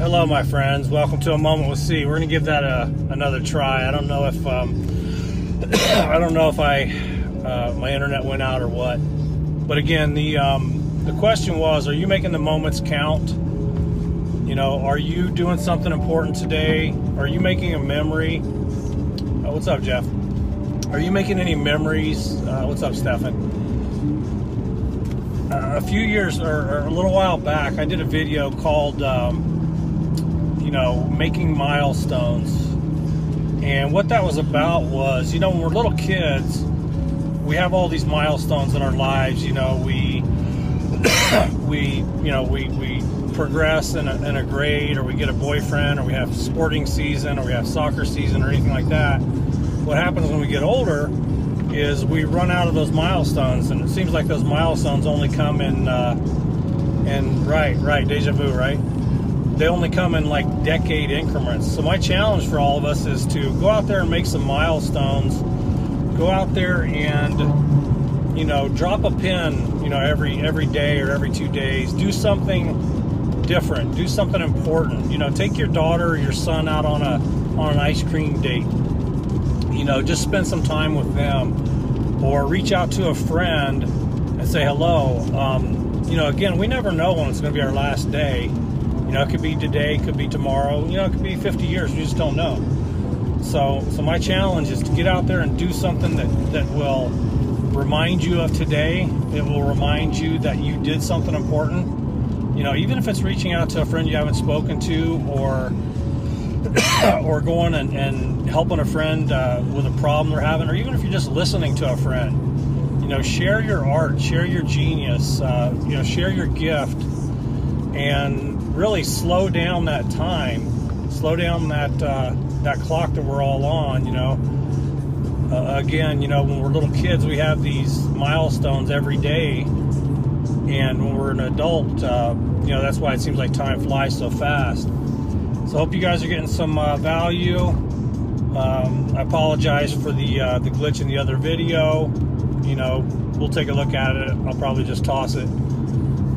Hello, my friends. Welcome to a moment with C. We're gonna give that a, another try. I don't know if um, I don't know if I uh, my internet went out or what. But again, the um, the question was: Are you making the moments count? You know, are you doing something important today? Are you making a memory? Oh, what's up, Jeff? Are you making any memories? Uh, what's up, Stefan? Uh, a few years or, or, a little while back, I did a video called, um, you know, making milestones. And what that was about was, you know, when we're little kids, we have all these milestones in our lives. You know, we, we, you know, we, we progress in a, in a grade, or we get a boyfriend, or we have sporting season, or we have soccer season, or anything like that what happens when we get older is we run out of those milestones, and it seems like those milestones only come in, uh, in right, right, deja vu, right? They only come in like decade increments. So my challenge for all of us is to go out there and make some milestones. Go out there and you know drop a pin, you know, every every day or every two days. Do something different. Do something important. You know, take your daughter or your son out on a on an ice cream date you know, just spend some time with them or reach out to a friend and say hello. Um, you know, again, we never know when it's going to be our last day. You know, it could be today, it could be tomorrow, you know, it could be 50 years. We just don't know. So, so my challenge is to get out there and do something that, that will remind you of today. It will remind you that you did something important. You know, even if it's reaching out to a friend you haven't spoken to or or going and, and helping a friend uh, with a problem they're having, or even if you're just listening to a friend, you know, share your art, share your genius, uh, you know, share your gift, and really slow down that time, slow down that uh, that clock that we're all on. You know, uh, again, you know, when we're little kids, we have these milestones every day, and when we're an adult, uh, you know, that's why it seems like time flies so fast. So hope you guys are getting some uh, value. Um, I apologize for the uh, the glitch in the other video. You know, we'll take a look at it. I'll probably just toss it.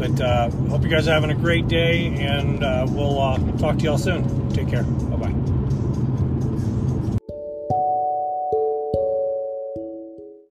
But uh, hope you guys are having a great day, and uh, we'll uh, talk to y'all soon. Take care.